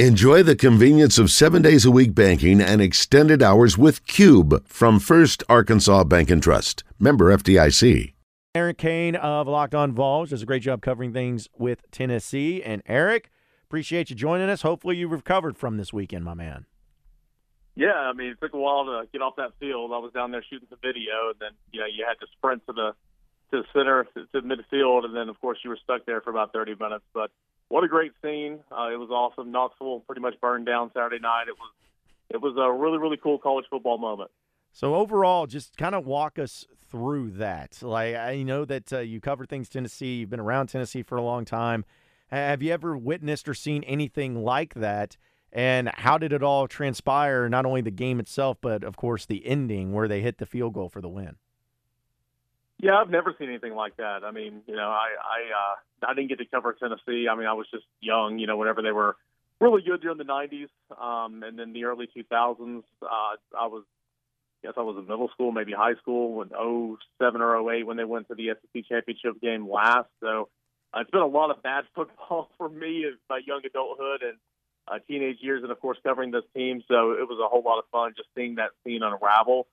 Enjoy the convenience of seven days a week banking and extended hours with Cube from First Arkansas Bank and Trust. Member FDIC. Eric Cain of Locked On Vols does a great job covering things with Tennessee. And Eric, appreciate you joining us. Hopefully, you recovered from this weekend, my man. Yeah, I mean, it took a while to get off that field. I was down there shooting some video, and then you know you had to sprint to the to the center to, to midfield, and then of course you were stuck there for about 30 minutes. But what a great scene! Uh, it was awesome. Knoxville pretty much burned down Saturday night. It was it was a really really cool college football moment. So overall, just kind of walk us through that. Like I know that uh, you cover things Tennessee. You've been around Tennessee for a long time. Have you ever witnessed or seen anything like that? And how did it all transpire? Not only the game itself, but of course the ending where they hit the field goal for the win. Yeah, I've never seen anything like that. I mean, you know, I I uh, I didn't get to cover Tennessee. I mean, I was just young. You know, whenever they were really good during the '90s, um, and then the early 2000s, uh, I was, I guess I was in middle school, maybe high school, when 07 or 08 when they went to the SEC championship game last. So uh, it's been a lot of bad football for me in my young adulthood and uh, teenage years, and of course covering this team. So it was a whole lot of fun just seeing that scene unravel.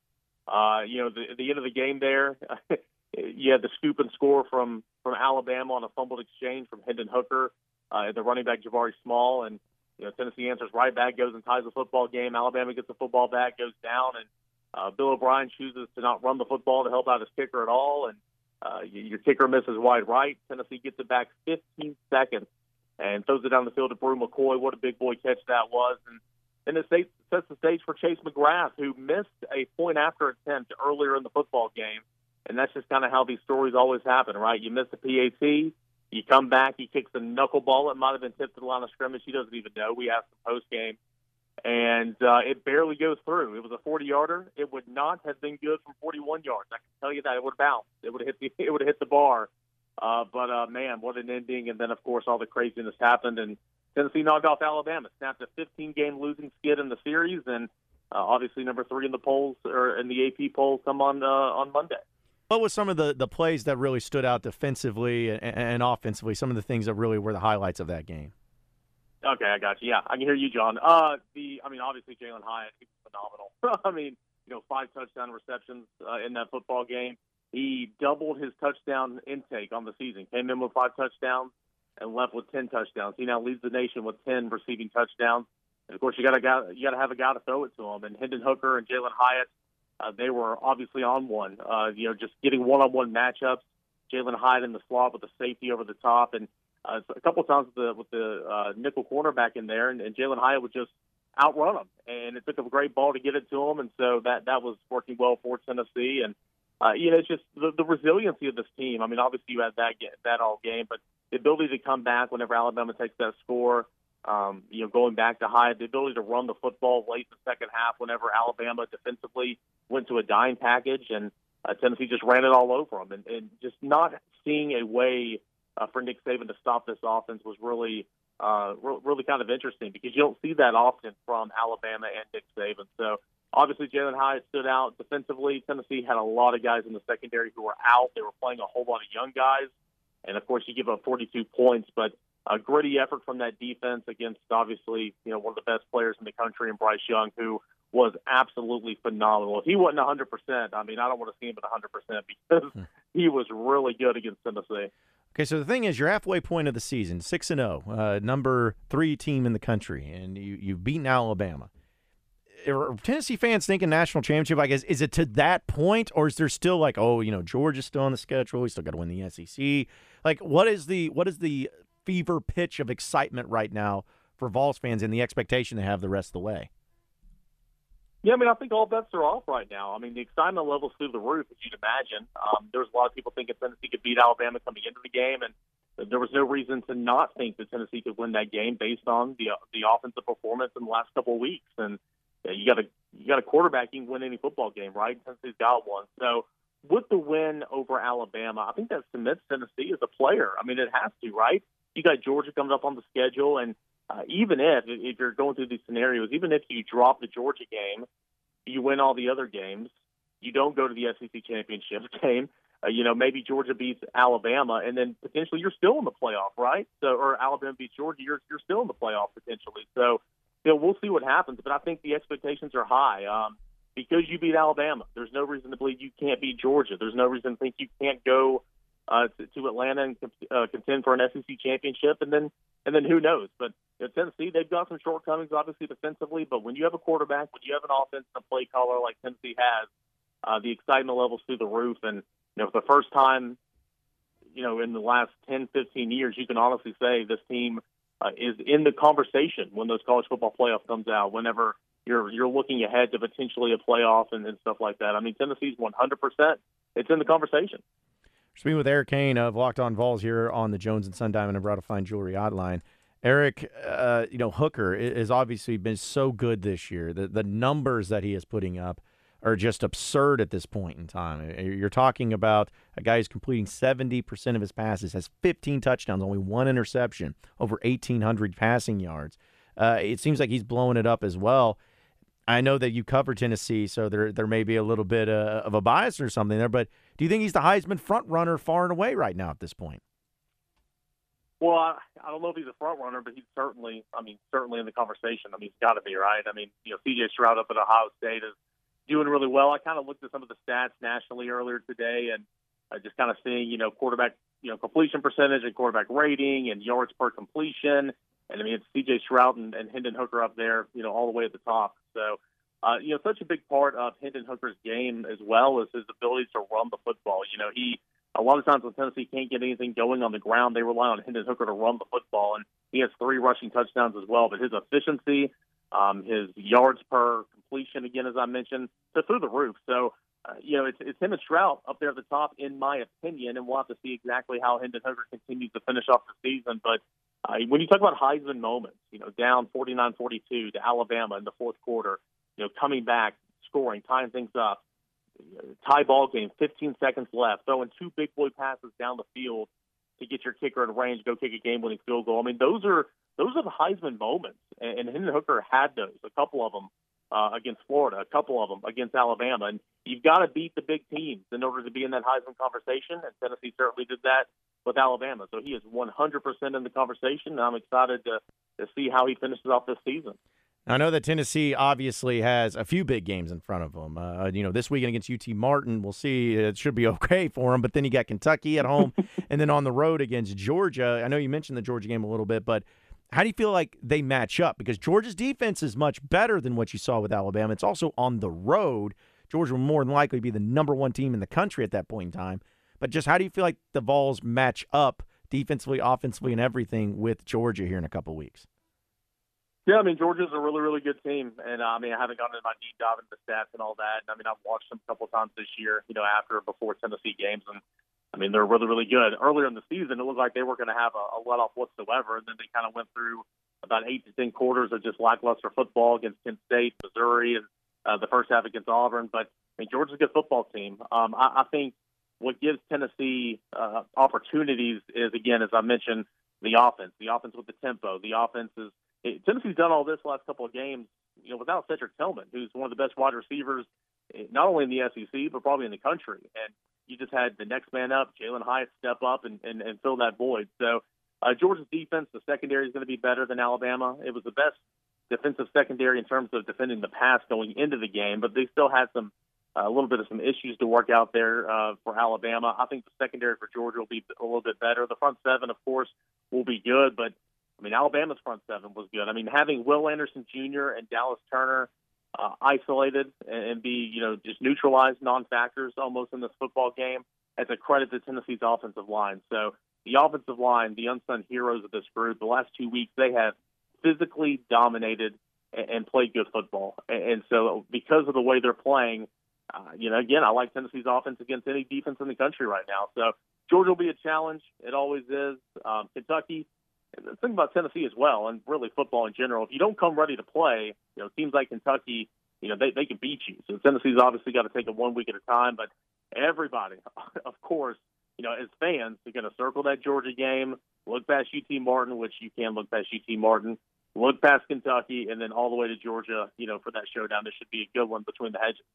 Uh, you know, the, the end of the game there, you had the scoop and score from from Alabama on a fumbled exchange from Hendon Hooker, uh, the running back Jabari Small, and you know Tennessee answers right back, goes and ties the football game. Alabama gets the football back, goes down, and uh, Bill O'Brien chooses to not run the football to help out his kicker at all, and uh, your kicker misses wide right. Tennessee gets it back 15 seconds and throws it down the field to Bru McCoy. What a big boy catch that was, and and it sets the stage for Chase McGrath, who missed a point after attempt earlier in the football game and that's just kind of how these stories always happen, right? You miss a PAT, you come back, he kicks a knuckleball. It might have been tipped to the line of scrimmage. He doesn't even know. We asked him post game, and uh, it barely goes through. It was a 40 yarder. It would not have been good from 41 yards. I can tell you that. It would have bounced. It would have hit the. It would have hit the bar. Uh, but uh, man, what an ending! And then of course all the craziness happened, and Tennessee knocked off Alabama, snapped a 15 game losing skid in the series, and uh, obviously number three in the polls or in the AP poll come on uh, on Monday. What was some of the, the plays that really stood out defensively and, and offensively? Some of the things that really were the highlights of that game. Okay, I got you. Yeah, I can hear you, John. Uh, the I mean, obviously Jalin Hyatt, he's phenomenal. I mean, you know, five touchdown receptions uh, in that football game. He doubled his touchdown intake on the season. Came in with five touchdowns and left with ten touchdowns. He now leads the nation with ten receiving touchdowns. And of course, you got to you got to have a guy to throw it to him. And Hendon Hooker and Jalin Hyatt uh, they were obviously on one. Uh, you know, just getting one-on-one matchups. Jalin Hyatt in the slot with the safety over the top, and uh, a couple of times with the with the uh, nickel cornerback in there, and, and Jalin Hyatt would just outrun him. And it took a great ball to get it to him, and so that that was working well for Tennessee. And uh, you know, it's just the, the resiliency of this team. I mean, obviously you had that that all game, but the ability to come back whenever Alabama takes that score. Um, you know, going back to Hyatt, the ability to run the football late in the second half whenever Alabama defensively went to a dime package, and uh, Tennessee just ran it all over them. And, and just not seeing a way uh, for Nick Saban to stop this offense was really, uh, re- really kind of interesting because you don't see that often from Alabama and Nick Saban. So obviously, Jalin Hyatt stood out defensively. Tennessee had a lot of guys in the secondary who were out. They were playing a whole lot of young guys, and of course, you give up 42 points, but a gritty effort from that defense against obviously you know one of the best players in the country and Bryce Young, who was absolutely phenomenal. If he wasn't 100, percent I mean, I don't want to see him at 100 percent because hmm. he was really good against Tennessee. Okay, so the thing is, you're halfway point of the season, six and zero, oh, uh, number three team in the country, and you you've beaten Alabama. Are Tennessee fans thinking national championship? I guess is it to that point, or is there still like, oh, you know, Georgia's still on the schedule, we still got to win the SEC? Like, what is the what is the fever pitch of excitement right now for Vols fans and the expectation they have the rest of the way? Yeah, I mean, I think all bets are off right now. I mean, the excitement level's through the roof, as you'd imagine. Um, there's a lot of people thinking Tennessee could beat Alabama coming into the game, and there was no reason to not think that Tennessee could win that game based on the the offensive performance in the last couple of weeks. And yeah, you got a you got a quarterback you can win any football game, right? Tennessee's got one. So with the win over Alabama, I think that cements Tennessee as a player. I mean, it has to, right? You got Georgia coming up on the schedule, and uh, even if if you're going through these scenarios, even if you drop the Georgia game, you win all the other games. You don't go to the SEC championship game. uh, you know, maybe Georgia beats Alabama, and then potentially you're still in the playoff, right? So, or Alabama beats Georgia, you're you're still in the playoff potentially. So, you know, we'll see what happens. But I think the expectations are high. Um, because you beat Alabama, there's no reason to believe you can't beat Georgia. There's no reason to think you can't go uh, to, to Atlanta and uh, contend for an SEC championship, and then and then who knows? But you know, Tennessee, they've got some shortcomings, obviously defensively. But when you have a quarterback, when you have an offense and a play caller like Tennessee has, uh, the excitement levels through the roof. And you know, for the first time, you know, in the last 10, 15 years, you can honestly say this team uh, is in the conversation when those college football playoff comes out. Whenever you're you're looking ahead to potentially a playoff and, and stuff like that. I mean, Tennessee's 100. percent It's in the conversation. Speaking with Eric Cain of Locked On Vols here on the Jones and Sun Diamond and Broad Fine Jewelry Hotline. Eric, uh, you know Hooker has obviously been so good this year. The the numbers that he is putting up are just absurd at this point in time. You're talking about a guy who's completing 70% of his passes, has 15 touchdowns, only one interception, over 1,800 passing yards. Uh, it seems like he's blowing it up as well. I know that you cover Tennessee, so there there may be a little bit uh, of a bias or something there. But do you think he's the Heisman front runner far and away right now at this point? Well, I, I don't know if he's a front runner, but he's certainly, I mean, certainly in the conversation. I mean, he's got to be right. I mean, you know, C.J. Stroud up at Ohio State is doing really well. I kind of looked at some of the stats nationally earlier today, and uh, just kind of seeing, you know, quarterback, you know, completion percentage and quarterback rating and yards per completion. And I mean, it's C.J. Stroud and, and Hendon Hooker up there, you know, all the way at the top. So, uh, you know, such a big part of Hendon Hooker's game as well is his ability to run the football. You know, he a lot of times when Tennessee can't get anything going on the ground, they rely on Hendon Hooker to run the football, and he has three rushing touchdowns as well. But his efficiency, um, his yards per completion, again as I mentioned, so through the roof. So. Uh, you know, it's, it's him and Stroud up there at the top, in my opinion, and we'll have to see exactly how Hendon Hooker continues to finish off the season. But uh, when you talk about Heisman moments, you know, down 49-42 to Alabama in the fourth quarter, you know, coming back, scoring, tying things up, tie ball game, 15 seconds left, throwing two big boy passes down the field to get your kicker in range, go kick a game-winning field goal. I mean, those are those are the Heisman moments, and, and Hendon Hooker had those, a couple of them uh, against Florida, a couple of them against Alabama, and you've got to beat the big teams in order to be in that Heisman conversation, and Tennessee certainly did that with Alabama. So he is 100% in the conversation, and I'm excited to, to see how he finishes off this season. I know that Tennessee obviously has a few big games in front of them. Uh, you know, this weekend against UT Martin, we'll see. It should be okay for them. But then you got Kentucky at home, and then on the road against Georgia. I know you mentioned the Georgia game a little bit, but how do you feel like they match up? Because Georgia's defense is much better than what you saw with Alabama. It's also on the road. Georgia will more than likely be the number one team in the country at that point in time. But just how do you feel like the Vols match up defensively, offensively, and everything with Georgia here in a couple weeks? Yeah, I mean Georgia's a really, really good team, and uh, I mean I haven't gone into my deep dive into the stats and all that. And I mean I've watched them a couple times this year, you know, after before Tennessee games, and I mean they're really, really good. Earlier in the season, it looked like they were going to have a, a let off whatsoever, and then they kind of went through about eight to ten quarters of just lackluster football against Kent State, Missouri, and uh, the first half against Auburn. But I mean Georgia's a good football team. Um, I, I think what gives Tennessee uh, opportunities is again, as I mentioned, the offense, the offense with the tempo, the offense is it, Tennessee's done all this last couple of games, you know, without Cedric Tillman, who's one of the best wide receivers, eh, not only in the SEC but probably in the country. And you just had the next man up, Jalin Hyatt, step up and, and, and fill that void. So uh, Georgia's defense, the secondary is going to be better than Alabama. It was the best defensive secondary in terms of defending the pass going into the game, but they still had some uh, a little bit of some issues to work out there uh, for Alabama. I think the secondary for Georgia will be a little bit better. The front seven, of course, will be good, but I mean, Alabama's front seven was good. I mean, having Will Anderson Jr. and Dallas Turner uh, isolated and, be, you know, just neutralized non-factors almost in this football game, as a credit to Tennessee's offensive line. So the offensive line, the unsung heroes of this group, the last two weeks they have physically dominated and, and played good football. And, and so because of the way they're playing, uh, you know, again, I like Tennessee's offense against any defense in the country right now. So Georgia will be a challenge. It always is. Um, Kentucky the thing about Tennessee as well, and really football in general, if you don't come ready to play, you know, teams like Kentucky, you know, they, they can beat you. So Tennessee's obviously got to take it one week at a time, but everybody, of course, you know, as fans, they're going to circle that Georgia game, look past UT Martin, which you can look past UT Martin, look past Kentucky, and then all the way to Georgia, you know, for that showdown. This should be a good one between the hedges.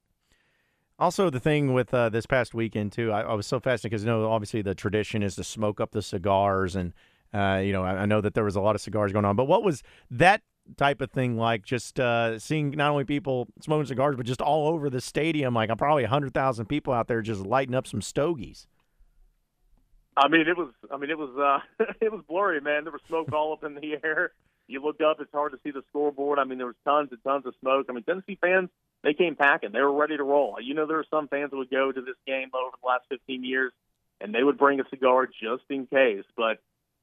Also, the thing with uh, this past weekend too, I, I was so fascinated because you know obviously the tradition is to smoke up the cigars, and uh, you know I, I, know that there was a lot of cigars going on. But what was that type of thing like? Just uh, seeing not only people smoking cigars, but just all over the stadium, like probably hundred thousand people out there just lighting up some stogies. I mean, it was. I mean, it was. Uh, it was blurry, man. There was smoke all up in the air. You looked up; it's hard to see the scoreboard. I mean, there was tons and tons of smoke. I mean, Tennessee fans they came packing. They were ready to roll. You know, there were some fans that would go to this game over the last 15 years, and they would bring a cigar just in case. But uh,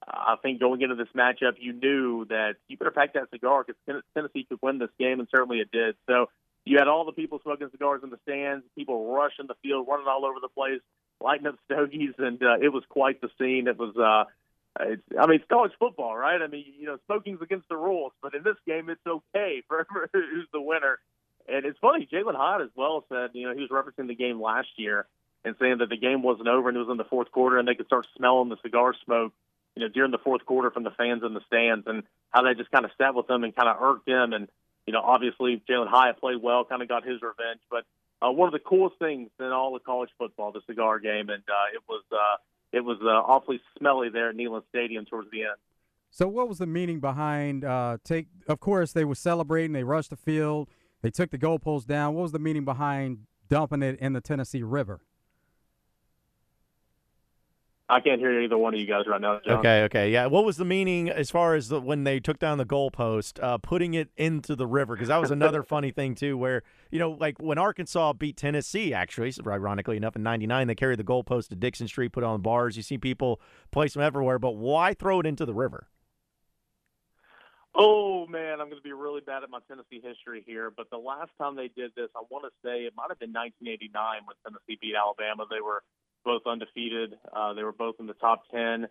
I think going into this matchup, you knew that you better pack that cigar because Tennessee could win this game, and certainly it did. So you had all the people smoking cigars in the stands, people rushing the field, running all over the place, lighting up stogies, and uh, it was quite the scene. It was. Uh, it's, I mean, it's college football, right? I mean, you know, smoking's against the rules, but in this game, it's okay for who's the winner. And it's funny, Jalin Hyatt as well said, you know, he was referencing the game last year and saying that the game wasn't over and it was in the fourth quarter and they could start smelling the cigar smoke, you know, during the fourth quarter from the fans in the stands and how that just kind of sat with them and kind of irked them. And, you know, obviously Jalin Hyatt played well, kind of got his revenge. But uh, one of the coolest things in all of college football, the cigar game, and uh, it was uh, it was uh, awfully smelly there at Neyland Stadium towards the end. So, what was the meaning behind uh, take? Of course, they were celebrating. They rushed the field. They took the goalpost down. What was the meaning behind dumping it in the Tennessee River? I can't hear either one of you guys right now. John. Okay, okay, yeah. What was the meaning as far as the, when they took down the goalpost, uh, putting it into the river? Because that was another funny thing too, where you know, like when Arkansas beat Tennessee, actually, ironically enough, in '99, they carried the goalpost to Dickson Street, put it on bars. You see people place them everywhere, but why throw it into the river? Oh man, I'm going to be really bad at my Tennessee history here, but the last time they did this, I want to say it might have been 1989 when Tennessee beat Alabama. They were both undefeated. Uh, they were both in the top 10, and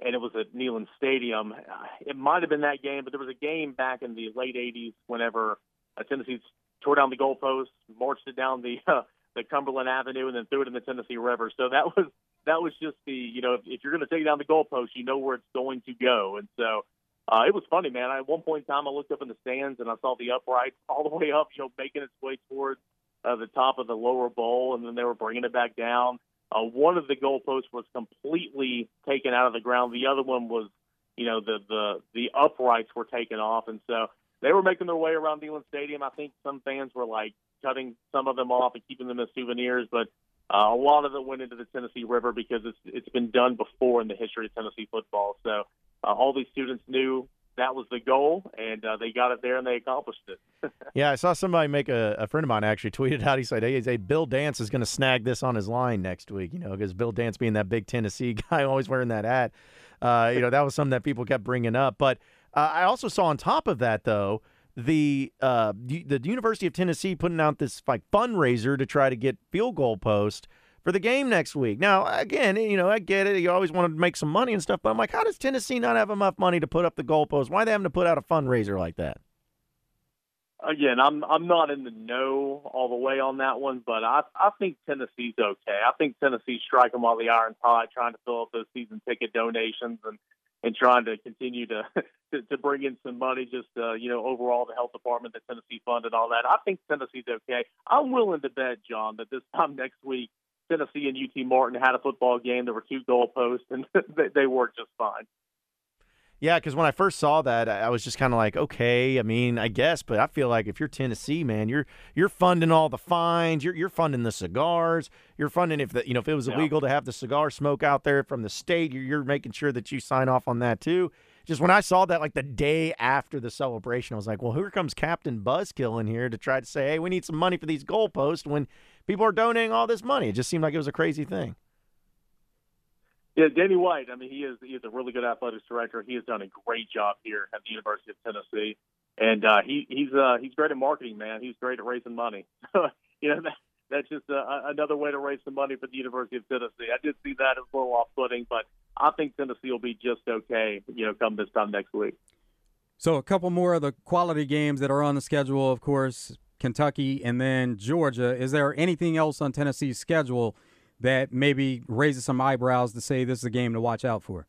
it was at Neyland Stadium. It might have been that game, but there was a game back in the late 80s whenever uh, Tennessee tore down the goalpost, marched it down the uh, the Cumberland Avenue, and then threw it in the Tennessee River. So that was that was just the you know if, if you're going to take down the goalpost, you know where it's going to go, and so uh, it was funny, man. I, at one point in time, I looked up in the stands and I saw the uprights all the way up, you know, making its way towards uh, the top of the lower bowl, and then they were bringing it back down. Uh, one of the goalposts was completely taken out of the ground. The other one was, you know, the the the uprights were taken off, and so they were making their way around Neyland Stadium. I think some fans were like cutting some of them off and keeping them as souvenirs, but uh, a lot of it went into the Tennessee River because it's it's been done before in the history of Tennessee football. So uh, all these students knew that was the goal, and uh, they got it there and they accomplished it. yeah, I saw somebody make a, a, friend of mine actually tweeted out. He said, "Hey, hey Bill Dance is going to snag this on his line next week." You know, because Bill Dance being that big Tennessee guy, always wearing that hat. Uh, you know, that was something that people kept bringing up. But uh, I also saw on top of that though the uh, the University of Tennessee putting out this like fundraiser to try to get field goal post for the game next week. Now, again, you know, I get it. You always want to make some money and stuff, but I'm like, how does Tennessee not have enough money to put up the goalpost? Why are they having to put out a fundraiser like that? Again, I'm I'm not in the know all the way on that one, but I I think Tennessee's okay. I think Tennessee's striking while the iron's hot, trying to fill up those season ticket donations and and trying to continue to to, to bring in some money, just uh, you know, overall the health department, the Tennessee fund, and all that. I think Tennessee's okay. I'm willing to bet, John, that this time next week Tennessee and UT Martin had a football game. There were two goalposts, and they worked just fine. Yeah, because when I first saw that, I was just kind of like, okay, I mean, I guess, but I feel like if you're Tennessee, man, you're you're funding all the fines, you're you're funding the cigars, you're funding if the you know if it was illegal yeah. to have the cigar smoke out there from the state, you're, you're making sure that you sign off on that too. Just when I saw that, like the day after the celebration, I was like, well, here comes Captain Buzzkill in here to try to say, hey, we need some money for these goalposts when people are donating all this money. It just seemed like it was a crazy thing. Yeah, Danny White. I mean, he is he is a really good athletics director. He has done a great job here at the University of Tennessee, and uh, he he's uh, he's great at marketing, man. He's great at raising money. you know, that, that's just uh, another way to raise some money for the University of Tennessee. I did see that as a little off-putting, but I think Tennessee will be just okay. You know, come this time next week. So a couple more of the quality games that are on the schedule, of course, Kentucky, and then Georgia. Is there anything else on Tennessee's schedule that maybe raises some eyebrows to say this is a game to watch out for?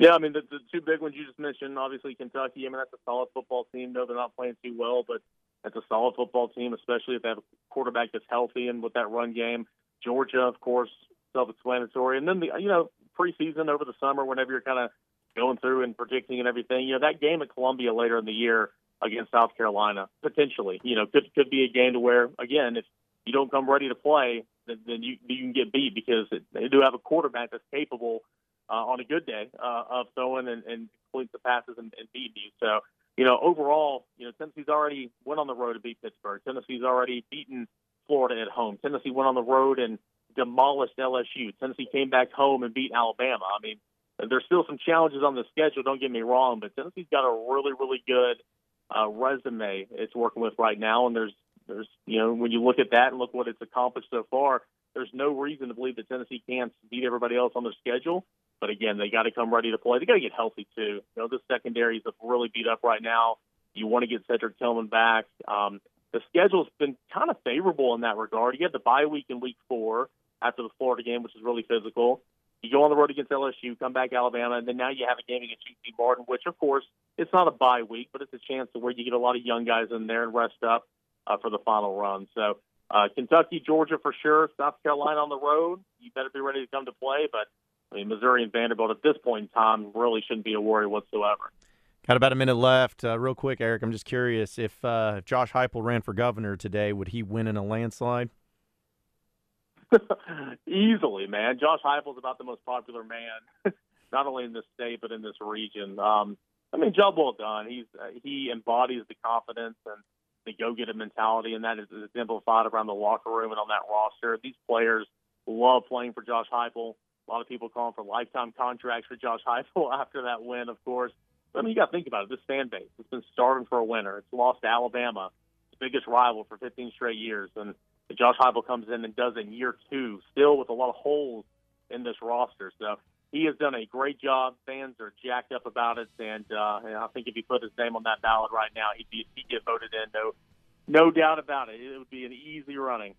Yeah, I mean the, the two big ones you just mentioned. Obviously, Kentucky. I mean that's a solid football team. No, they're not playing too well, but That's a solid football team, especially if they have a quarterback that's healthy and with that run game. Georgia, of course, self-explanatory. And then the you know preseason over the summer, whenever you're kind of going through and predicting and everything, you know that game at Columbia later in the year against South Carolina potentially, you know, could could be a game to where again if you don't come ready to play, then, then you you can get beat because it, they do have a quarterback that's capable uh, on a good day uh, of throwing and, and complete the passes and, and beating you. So you know, overall, you know, Tennessee's already went on the road to beat Pittsburgh. Tennessee's already beaten Florida at home. Tennessee went on the road and demolished LSU. Tennessee came back home and beat Alabama. I mean, there's still some challenges on the schedule. Don't get me wrong, but Tennessee's got a really, really good uh, resume it's working with right now. And there's, there's, you know, when you look at that and look what it's accomplished so far, there's no reason to believe that Tennessee can't beat everybody else on their schedule. But again, they got to come ready to play. They got to get healthy too. You know, the secondary is really beat up right now. You want to get Cedric Tillman back. Um, the schedule's been kind of favorable in that regard. You have the bye week in week four after the Florida game, which is really physical. You go on the road against LSU, come back Alabama, and then now you have a game against UT Martin, which of course it's not a bye week, but it's a chance to where you get a lot of young guys in there and rest up uh, for the final run. So uh, Kentucky, Georgia for sure, South Carolina on the road. You better be ready to come to play, but I mean, Missouri and Vanderbilt at this point in time really shouldn't be a worry whatsoever. Got about a minute left. Uh, real quick, Eric, I'm just curious if uh, Josh Heupel ran for governor today, would he win in a landslide? Easily, man. Josh Heupel's about the most popular man, not only in this state but in this region. Um, I mean, job well done. He's uh, he embodies the confidence and the go-getter mentality, and that is exemplified around the locker room and on that roster. These players love playing for Josh Heupel. A lot of people calling for lifetime contracts for Josh Heupel after that win, of course. But, I mean, you got to think about it. This fan base has been starving for a winner. It's lost to Alabama, its biggest rival for 15 straight years. And Josh Heupel comes in and does in year two, still with a lot of holes in this roster. So he has done a great job. Fans are jacked up about it, and, uh, and I think if he put his name on that ballot right now, he'd, be, he'd get voted in. No, no doubt about it. It would be an easy running.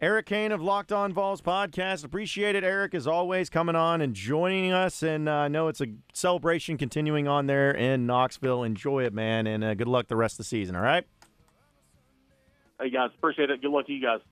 Eric Cain of Locked On Vols podcast. Appreciate it, Eric, as always, coming on and joining us. And uh, I know it's a celebration continuing on there in Knoxville. Enjoy it, man, and uh, good luck the rest of the season. All right. Hey guys, appreciate it. Good luck to you guys.